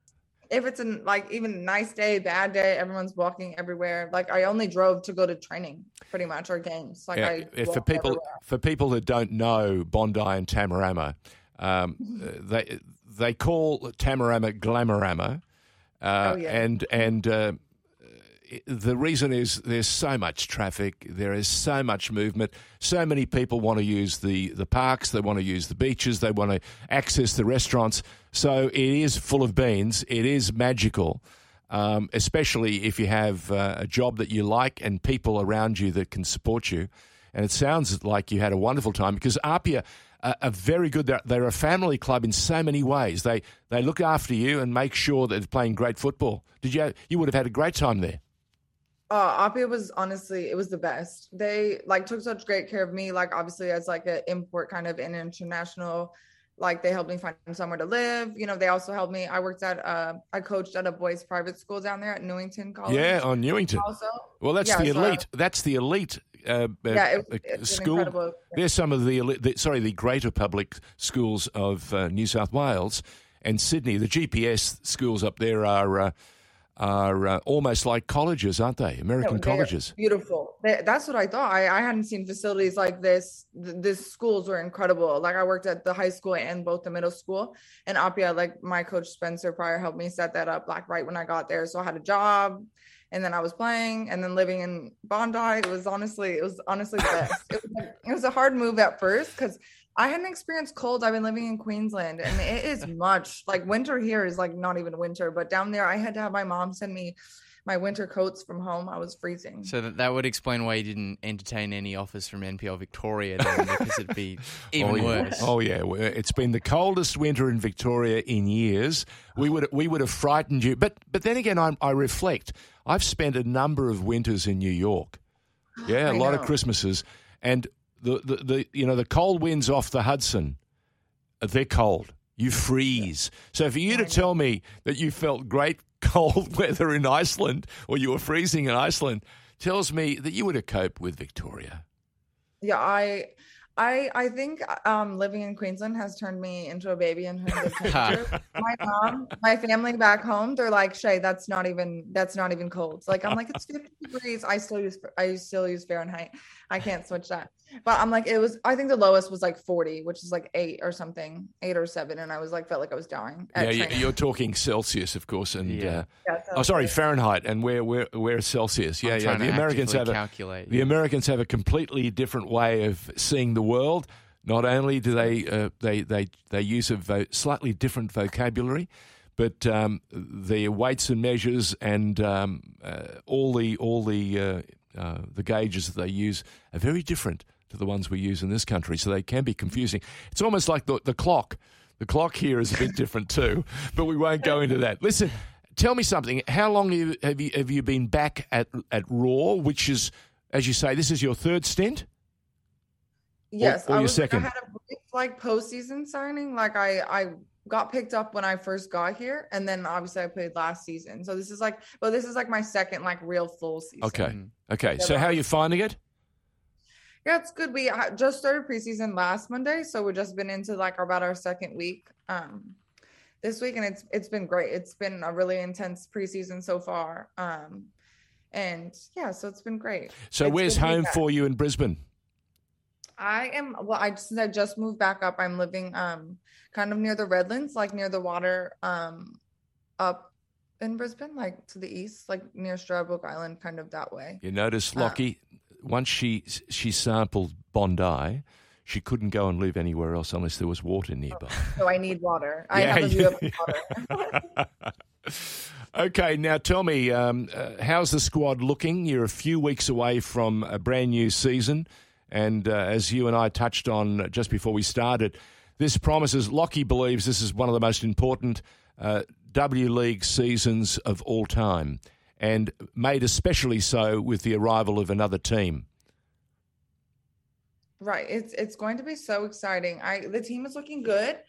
if it's an like even nice day, bad day, everyone's walking everywhere. Like I only drove to go to training, pretty much, or games. Like Yeah, I if for people everywhere. for people that don't know Bondi and Tamarama, um, <laughs> they they call Tamarama Glamorama, uh, Oh, yeah. and and uh, the reason is there's so much traffic, there is so much movement, so many people want to use the the parks, they want to use the beaches, they want to access the restaurants. So it is full of beans. It is magical. Um, especially if you have uh, a job that you like and people around you that can support you. And it sounds like you had a wonderful time because Apia are, are very good. They're, they're a family club in so many ways. They they look after you and make sure that they're playing great football. Did you? You would have had a great time there. Uh, Apia was honestly, it was the best. They like took such great care of me, like obviously as like an import kind of an international like they helped me find somewhere to live. You know, they also helped me. I worked at uh, I coached at a boys' private school down there at Newington College. Yeah, on Newington. Also, Well, that's Yeah, the so I- elite. That's the elite. Uh, uh, yeah, it, uh, school. incredible. There's some of the, the sorry, the greater public schools of uh, New South Wales and Sydney. The GPS schools up there are uh, are uh, almost like colleges, aren't they? American No, colleges. Beautiful. They, that's what I thought. I, I hadn't seen facilities like this. Th- This schools were incredible. Like I worked at the high school and both the middle school. And Apia, like my coach Spencer Pryor helped me set that up like right when I got there. So I had a job and then I was playing and then living in Bondi. It was honestly, it was honestly the best. it, was like, it was a hard move at first because I hadn't experienced cold. I've been living in Queensland and it is <laughs> much like winter here is like not even winter, but down there I had to have my mom send me my winter coats from home. I was freezing. So that, that would explain why you didn't entertain any offers from NPL Victoria then, because it'd be <laughs> <laughs> even oh, yeah. worse. Oh yeah, it's been the coldest winter in Victoria in years. We would we would have frightened you, but but then again, I, I reflect. I've spent a number of winters in New York. <gasps> Yeah, a I lot of. Christmases, and the, the the you know the cold winds off the Hudson, they're cold. You freeze. So for you to tell me that you felt great <laughs> cold weather in Iceland or you were freezing in Iceland tells me that you would have coped with Victoria. yeah i i i think um living in queensland has turned me into a baby in terms of <laughs> temperature. My mom my family back home they're like shea that's not even that's not even cold. Like i'm like it's 50 degrees. I still use i still use fahrenheit. I can't switch that but i'm like it was i think the lowest was like 40 which is like eight or something eight or seven and i was like felt like i was dying Yeah, you- training. you're talking Celsius, of course, and Yeah. uh, Yeah, so oh, sorry, Fahrenheit, and we're we're we're Celsius. Yeah, I'm yeah. The Americans actively have a calculate. the Americans have a completely different way of seeing the world. Not only do they uh, they they they use a vo- slightly different vocabulary, but um, the weights and measures and um, uh, all the all the uh, uh, the gauges that they use are very different to the ones we use in this country. So they can be confusing. It's almost like the the clock. The clock here is a bit different too, but we won't go into that. Listen, tell me something. How long have you have you, have you been back at at Roar? Which is, as you say, this is your third stint. Yes, or I your was second? I had a brief like postseason signing. Like I I got picked up when I first got here, and then obviously I played last season. So this is like, well, this is like my second like real full season. Okay, Mm. okay. Yeah, So how are you finding it? Yeah, it's good. We just started preseason last Monday, so we've just been into like about our second week um this week, and it's it's been great. It's been a really intense preseason so far. Um, and yeah, so it's been great. So It's where's good to be home back. for you in Brisbane? I am well. I since I just moved back up. I'm living um kind of near the Redlands, like near the water, um, up in Brisbane, like to the east, like near Stradbroke Island, kind of that way. You notice, Lockie, once she she sampled Bondi, she couldn't go and live anywhere else unless there was water nearby. <laughs> So I need water. I Yeah, have a view of yeah. water. okay, now tell me, um, uh, how's the squad looking? You're a few weeks away from a brand new season, and uh, as you and I touched on just before we started, this promises. Lockie believes this is one of the most important uh, W League seasons of all time, and made especially so with the arrival of another team. Right. It's it's going to be so exciting. I the team is looking good.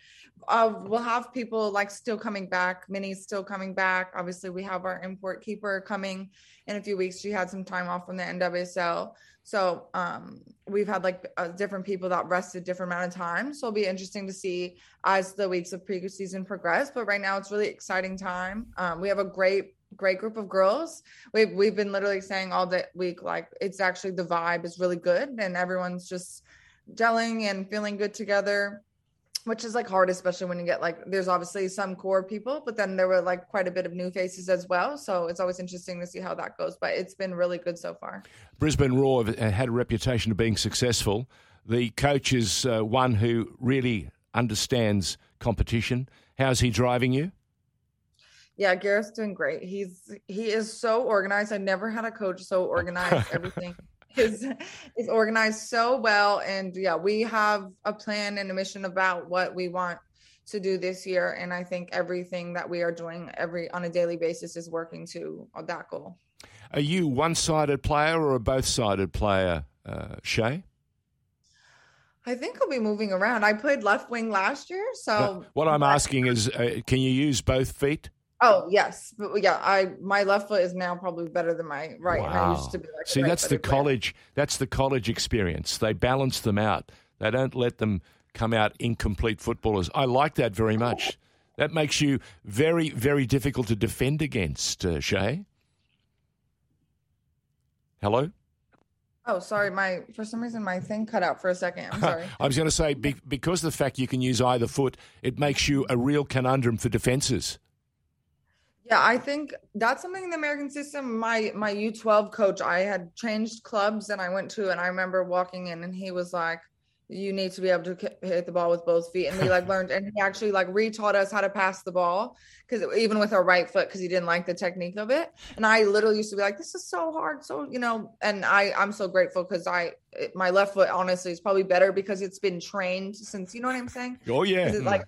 Uh, we'll have people like still coming back. Minnie's still coming back. Obviously, we have our import keeper coming in a few weeks. She had some time off from the NWSL, so um, we've had like uh, different people that rested different amount of time. So it'll be interesting to see as the weeks of preseason progress. But right now, it's really exciting time. Um, we have a great great group of girls. We've we've been literally saying all day week like it's actually the vibe is really good and everyone's just gelling and feeling good together which is like hard especially when you get like there's obviously some core people but then there were like quite a bit of new faces as well so it's always interesting to see how that goes but it's been really good so far Brisbane Roar have had a reputation of being successful. The coach is uh, one who really understands competition. How's he driving you? Yeah Garrath's doing great he's he is so organized i never had a coach so organized <laughs> everything is is organized so well and yeah we have a plan and a mission about what we want to do this year and i think everything that we are doing every on a daily basis is working to that goal Are you one sided player or a both sided player, uh, Shea? I think I'll be moving around. I played left wing last year, so what I'm asking is, uh, can you use both feet? Oh yes, but yeah, I my left foot is now probably better than my right. And I used to be like See, that's the right-footed player. college. That's the college experience. They balance them out. They don't let them come out incomplete footballers. I like that very much. That makes you very, very difficult to defend against, uh, Shea. Hello. Oh, sorry, my for some reason my thing cut out for a second. I'm sorry. <laughs> I was going to say be, because of the fact you can use either foot, it makes you a real conundrum for defences. Yeah, I think that's something in the American system. My my U12 coach, I had changed clubs and I went to, and I remember walking in, and he was like, "You need to be able to hit the ball with both feet." And we like <laughs> learned, and he actually like retaught us how to pass the ball because even with our right foot, because he didn't like the technique of it. And I literally used to be like, "This is so hard," so you know. And I I'm so grateful because I it- my left foot honestly is probably better because it's been trained since you know what I'm saying. Oh yeah, like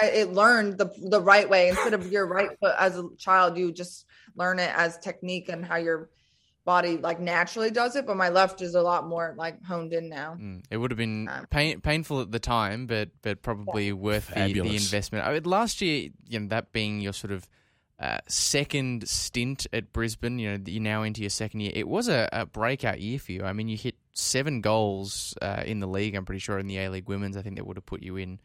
I, it learned the the right way instead of your right foot as a child you just learn it as technique and how your body like naturally does it but my left is a lot more like honed in now Mm, It would have been Um, pain, painful at the time, but but probably worth the, the investment. I mean, last year, you know, that being your sort of uh, second stint at Brisbane, you know, you're now into your second year. It was a, a breakout year for you. I mean, you hit seven goals uh, in the league. I'm pretty sure in the A League Women's, I think that would have put you in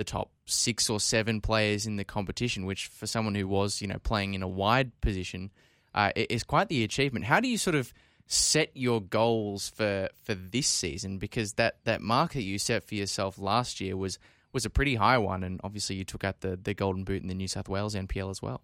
the top six or seven players in the competition, which for someone who was, you know, playing in a wide position, uh, is quite the achievement. How do you sort of set your goals for for this season? Because that that mark that you set for yourself last year was was a pretty high one, and obviously you took out the the golden boot in the New South Wales NPL as well.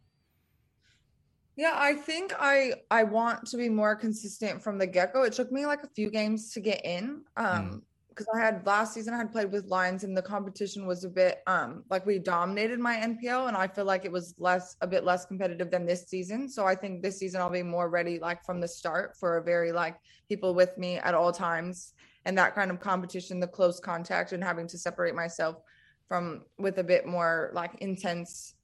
yeah i think i i want to be more consistent from the get-go it took me like a few games to get in um because i had last season i had played with lions and the competition was a bit um like we dominated my npl and i feel like it was less a bit less competitive than this season so i think this season i'll be more ready like from the start for a very like people with me at all times and that kind of competition the close contact and having to separate myself from with a bit more like intense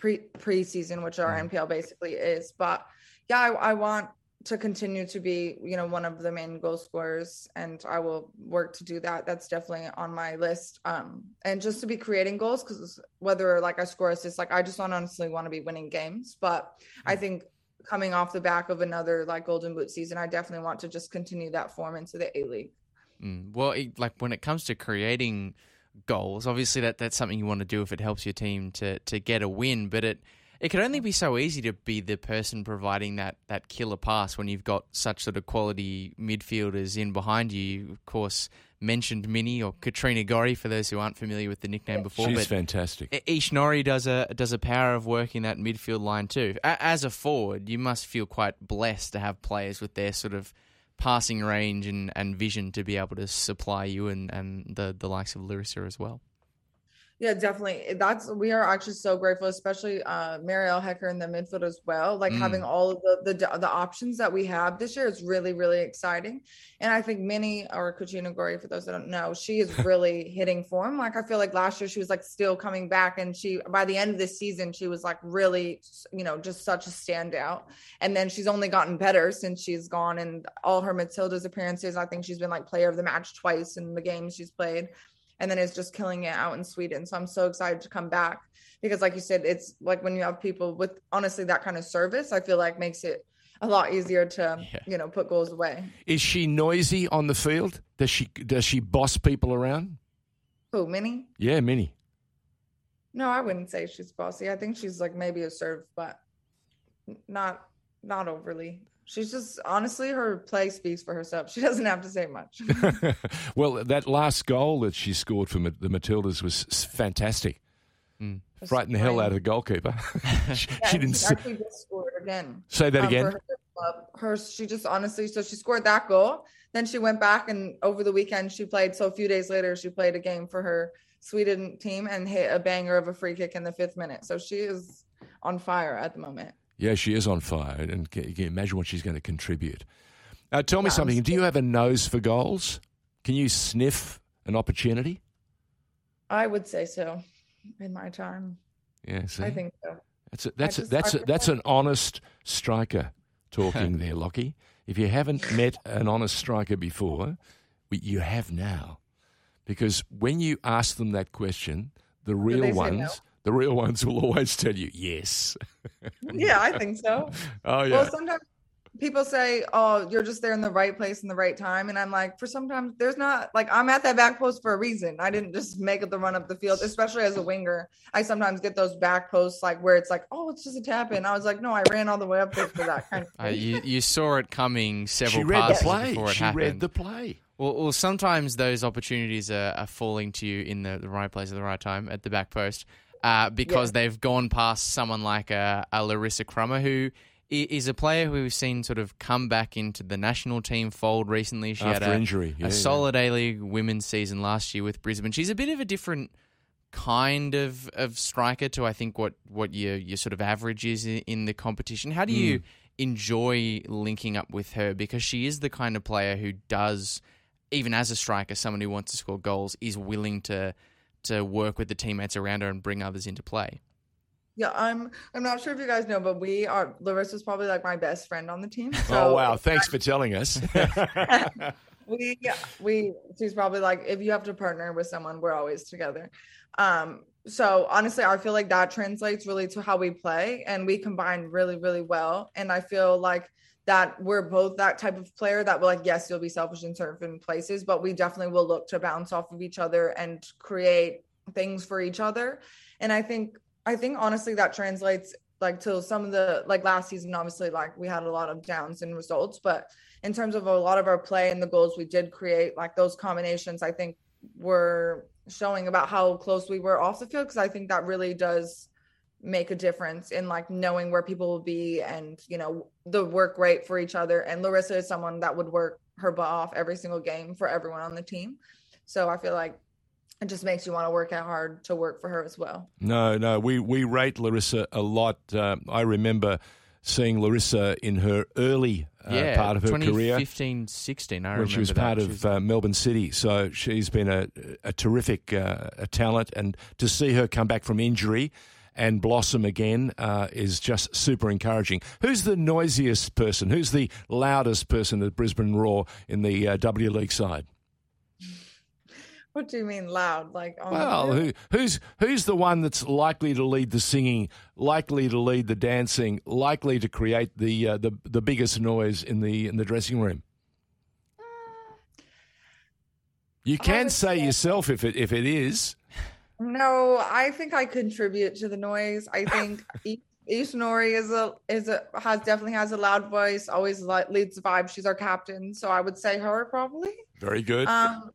pre preseason, which our NPL basically is. But yeah, I, I want to continue to be, you know, one of the main goal scorers, and I will work to do that. That's definitely on my list. Um, and just to be creating goals, because whether like I score assists, like I just don't honestly want to be winning games, but I think coming off the back of another like golden boot season, I definitely want to just continue that form into the A League. Mm. Well, it, like when it comes to creating goals, obviously that that's something you want to do if it helps your team to to get a win. But it it could only be so easy to be the person providing that that killer pass when you've got such sort of quality midfielders in behind you. Of course, mentioned Minnie or Katrina Gorry for those who aren't familiar with the nickname before. she's but fantastic. I- Ish Norrie does a does a power of work in that midfield line too. A- As a forward, you must feel quite blessed to have players with their sort of passing range and, and vision to be able to supply you and, and the, the likes of Larissa as well. Yeah, definitely. That's we are actually so grateful, especially uh Mariel Hecher in the midfield as well. Like Mm. having all of the, the the options that we have this year is really really exciting. And I think Minnie or Katrina Gorry, for those that don't know, she is <laughs> really hitting form. Like I feel like last year she was like still coming back, and she by the end of the season she was like really, you know, just such a standout. And then she's only gotten better since she's gone, and all her Matilda's appearances. I think she's been like player of the match twice in the games she's played and then is just killing it out in Sweden. So I'm so excited to come back because, like you said, it's like when you have people with honestly that kind of service, I feel like makes it a lot easier to Yeah. you know put goals away. Is she noisy on the field? Does she does she boss people around? Who, Minnie? Yeah, Minnie. No, I wouldn't say she's bossy. I think she's like maybe a serve, but not not overly. She's just honestly her play speaks for herself. She <laughs> doesn't have to say much. <laughs> <laughs> well, that last goal that she scored for the Matildas was fantastic. Mm. Frightened the hell out of the goalkeeper. she, Yeah, she didn't she s- actually just scored again. say that um, again. her. Her, she just honestly, so she scored that goal. Then she went back and over the weekend she played. So a few days later, she played a game for her Sweden team and hit a banger of a free kick in the fifth minute. So she is on fire at the moment. Yeah, she is on fire, and can, you can imagine what she's going to contribute. Uh, tell me Yeah, I'm something. Do you have a nose for goals? Can you sniff an opportunity? I would say so in my time. Yeah, see, I think so. that's a, that's a, that's I a, that's an honest striker talking <laughs> there, Lockie. If you haven't met an honest striker before, we- you have now, because when you ask them that question, the real ones, no? The real ones will always tell you yes. Yeah, I think so. <laughs> Oh yeah. Well, sometimes people say, "Oh, you're just there in the right place in the right time," and I'm like, for sometimes there's not like I'm at that back post for a reason. I didn't just make it the run up the field, especially as a winger. I sometimes get those back posts like where it's like, "Oh, it's just a tap in." I was like, "No, I ran all the way up there for that kind of." <laughs> Uh, you you saw it coming several she read the passes play. before it She happened. read the play. Well, well, sometimes those opportunities are, are falling to you in the, the right place at the right time at the back post uh, because they've gone past someone like a, a Larissa Crummer, who is a player who we've seen sort of come back into the national team fold recently. She After had a, injury, yeah, a yeah. solid A League women's season last year with Brisbane. She's a bit of a different kind of, of striker to I think what, what your your sort of average is in, in the competition. How do you Hmm. enjoy linking up with her because she is the kind of player who does even as a striker, someone who wants to score goals is willing to to work with the teammates around her and bring others into play. Yeah, I'm. I'm not sure if you guys know, but we are. Larissa's probably like my best friend on the team. oh wow! Thanks for telling us. <laughs> <laughs> we we she's probably like if you have to partner with someone we're always together um so honestly i feel like that translates really to how we play and we combine really really well and i feel like that we're both that type of player that will like yes you'll be selfish in certain places but we definitely will look to bounce off of each other and create things for each other. And i think i think honestly that translates like to some of the like last season obviously like we had a lot of downs in results but in terms of a lot of our play and the goals we did create, like those combinations, I think were showing about how close we were off the field because I think that really does make a difference in like knowing where people will be and you know the work rate for each other. And Larissa is someone that would work her butt off every single game for everyone on the team. So I feel like it just makes you want to work out hard to work for her as well. No, no, we, we rate Larissa a lot. Uh, I remember seeing Larissa in her early uh, yeah, part of her career 2015, 16. I when remember she was that. part She of was- uh, Melbourne City. So she's been a, a terrific uh, a talent, and to see her come back from injury and blossom again uh, is just super encouraging. Who's the noisiest person? Who's the loudest person at Brisbane Roar in the uh, W League side? What do you mean loud? Like Well, who, who's who's the one that's likely to lead the singing, likely to lead the dancing, likely to create the uh, the the biggest noise in the in the dressing room? You can say say- yourself if it if it is. No, I think I contribute to the noise. I think <laughs> E- Ishinori is a is a has definitely has a loud voice. Always li- leads the vibe. She's our captain, so I would say her probably. Very good. Um,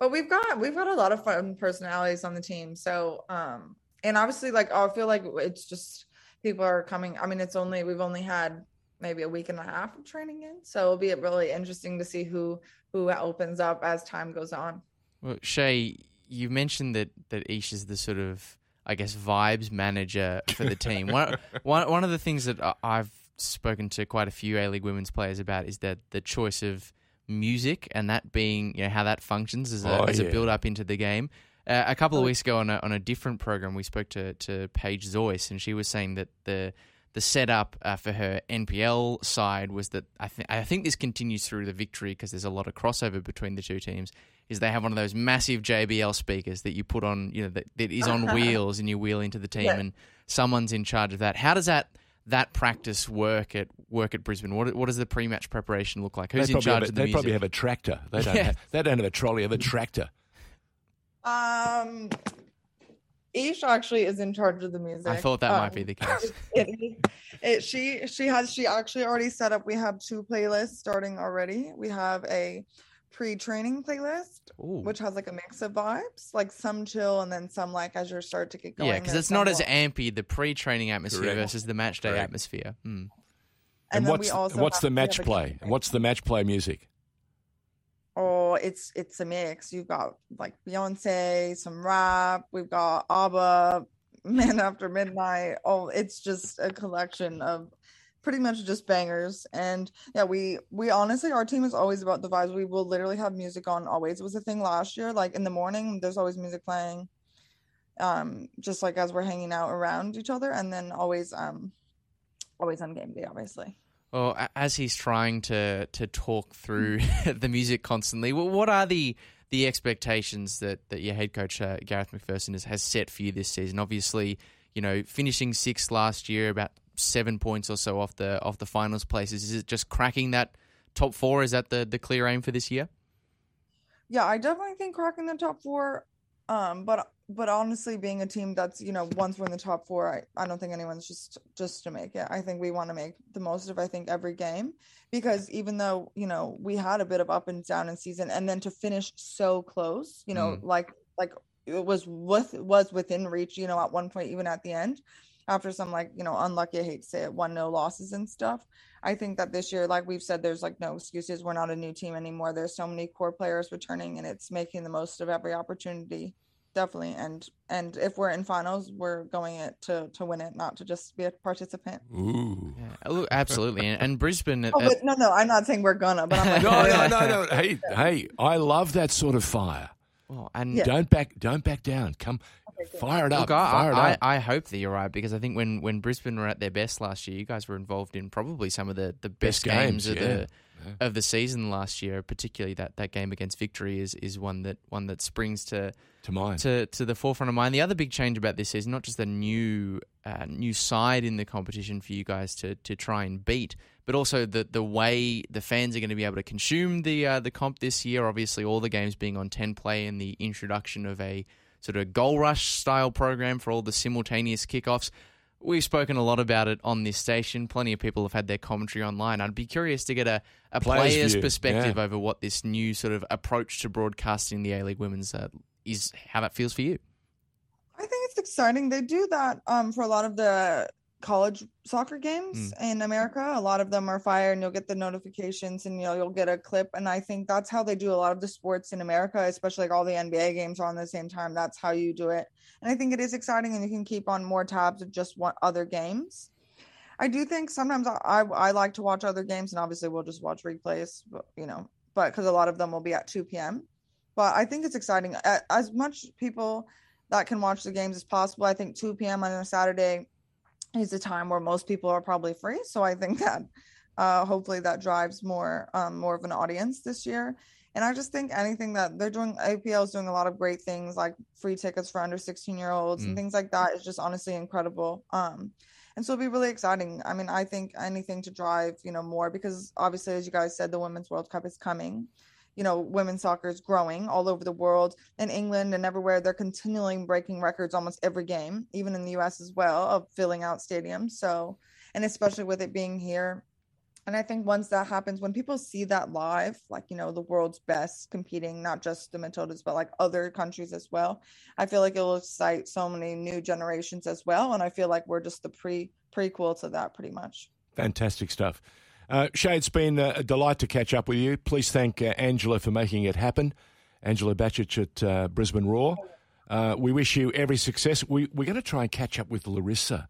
but we've got we've got a lot of fun personalities on the team. So um, and obviously like I feel like it's just people are coming. I mean, it's only we've only had maybe a week and a half of training in, so it'll be really interesting to see who who opens up as time goes on. Well, Shea, you mentioned that that Ish is the sort of, I guess, vibes manager for the team. <laughs> one, one, one of the things that I- I've spoken to quite a few A League women's players about is that the choice of music and that being, you know, how that functions as a, Oh, as yeah. a build up into the game. Uh, a couple of weeks ago on a, on a different program, we spoke to, to Paige Zois, and she was saying that the the setup uh, for her NPL side was that I think I think this continues through the victory because there's a lot of crossover between the two teams. Is they have one of those massive JBL speakers that you put on, you know, that, that is on <laughs> wheels and you wheel into the team, Yeah. and someone's in charge of that. How does that that practice work at work at Brisbane? What what does the pre-match preparation look like? Who's they in probably, charge have, a, of the they music? probably have a tractor. They don't. <laughs> Yeah. Have, they don't have a trolley. They have a tractor. Um, Ish actually is in charge of the music. I thought that might Um, be the <laughs> case. it, is- it she she has she actually already set up we have two playlists starting already we have a pre-training playlist Ooh. which has like a mix of vibes like some chill and then some like as you start to get going yeah, because it's not as more- ampy the pre-training atmosphere Correct. versus the match day Correct. atmosphere. Hmm. and, And, what's we also what's the match play? campaign. What's the match play music? oh it's it's a mix you've got like beyonce some rap we've got abba <laughs> man after midnight oh it's just a collection of pretty much just bangers. And yeah we we honestly our team is always about the vibes. We will literally have music on always it was a thing last year. Like in the morning there's always music playing um just like as we're hanging out around each other. And then always um always on game day obviously. Well, as he's trying to to talk through <laughs> the music constantly, what are the the expectations that, that your head coach uh, Garrath McPherson has, has set for you this season. Obviously, you know, finishing sixth last year, about seven points or so off the off the finals places. Is it just cracking that top four? Is that the the clear aim for this year? Yeah, I definitely think cracking the top four. Um, but but honestly, being a team that's you know once we're in the top four, I, I don't think anyone's just just to make it. I think we want to make the most of I think every game because even though you know we had a bit of up and down in season, and then to finish so close, you know, mm. like like it was with was within reach, you know, at one point even at the end after some like you know unlucky i hate to say it one no losses and stuff i think that this year like we've said there's like no excuses we're not a new team anymore there's so many core players returning and it's making the most of every opportunity definitely and and if we're in finals we're going it to to win it not to just be a participant. Ooh. Yeah, oh, absolutely and, and brisbane oh, but no no i'm not saying we're gonna but i'm like no <laughs> no no no hey hey i love that sort of fire. Well, and yeah. don't back don't back down come Fire it up. Look, I, Fire it I, up. I, hope that you're right because I think when, when Brisbane were at their best last year, you guys were involved in probably some of the, the best, best games, games, of yeah. the yeah. of the season last year. Particularly that, that game against Victory is, is one that one that springs to to mind to, to the forefront of mind. The other big change about this is not just the new uh, new side in the competition for you guys to to try and beat, but also the the way the fans are going to be able to consume the uh, the comp this year. Obviously, all the games being on ten play and the introduction of a sort of goal rush style program for all the simultaneous kickoffs. We've spoken a lot about it on this station. Plenty of people have had their commentary online. I'd be curious to get a, a player's, player's perspective yeah. over what this new sort of approach to broadcasting the A League Women's uh, is, how that feels for you. I think it's exciting. They do that um, for a lot of the college soccer games mm. in America. A lot of them are fire and you'll get the notifications and you'll you'll get a clip. And I think that's how they do a lot of the sports in America, especially like all the NBA games are on the same time. That's how you do it. And I think it is exciting and you can keep on more tabs of just what other games. I do think sometimes I, I, I like to watch other games and obviously we'll just watch replays, but you know, but because a lot of them will be at 2 p.m. But I think it's exciting. As much people that can watch the games as possible. I think 2 p.m. on a Saturday is a time where most people are probably free. So I think <laughs> that uh, hopefully that drives more um, more of an audience this year. And I just think anything that they're doing, APL is doing a lot of great things like free tickets for under 16 year olds mm. and things like that is just honestly incredible. Um, and so it'll be really exciting. I mean, I think anything to drive, you know, more because obviously, as you guys said, the Women's World Cup is coming you know, women's soccer is growing all over the world in England and everywhere. They're continually breaking records almost every game, even in the US as well, of filling out stadiums. So, and especially with it being here. And I think once that happens, when people see that live, like, you know, the world's best competing, not just the Matildas, but like other countries as well, I feel like it will excite so many new generations as well. And I feel like we're just the pre prequel to that pretty much. Fantastic stuff. Uh, Shea, it's been a delight to catch up with you. Please thank uh, Angela for making it happen. Angela Bacich at uh, Brisbane Roar. Uh, we wish you every success. We, we're going to try and catch up with Larissa.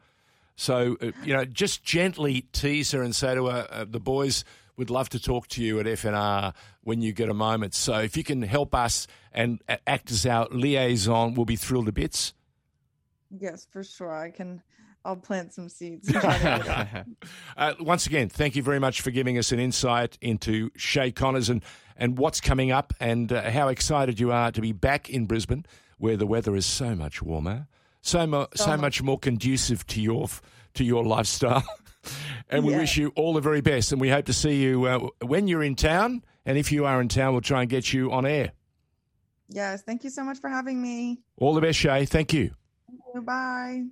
So, uh, you know, just gently tease her and say to her, uh, the boys would love to talk to you at FNR when you get a moment. So if you can help us and act as our liaison, we'll be thrilled to bits. Yes, for sure. I can I'll plant some seeds. <laughs> <laughs> uh, once again, thank you very much for giving us an insight into Shea Connors and, and what's coming up and uh, how excited you are to be back in Brisbane where the weather is so much warmer, so, mo- so much more conducive to your, to your lifestyle. <laughs> and we yeah. wish you all the very best. And we hope to see you uh, when you're in town. And if you are in town, we'll try and get you on air. Yes. Thank you so much for having me. All the best, Shay. Thank you. Thank you. Bye.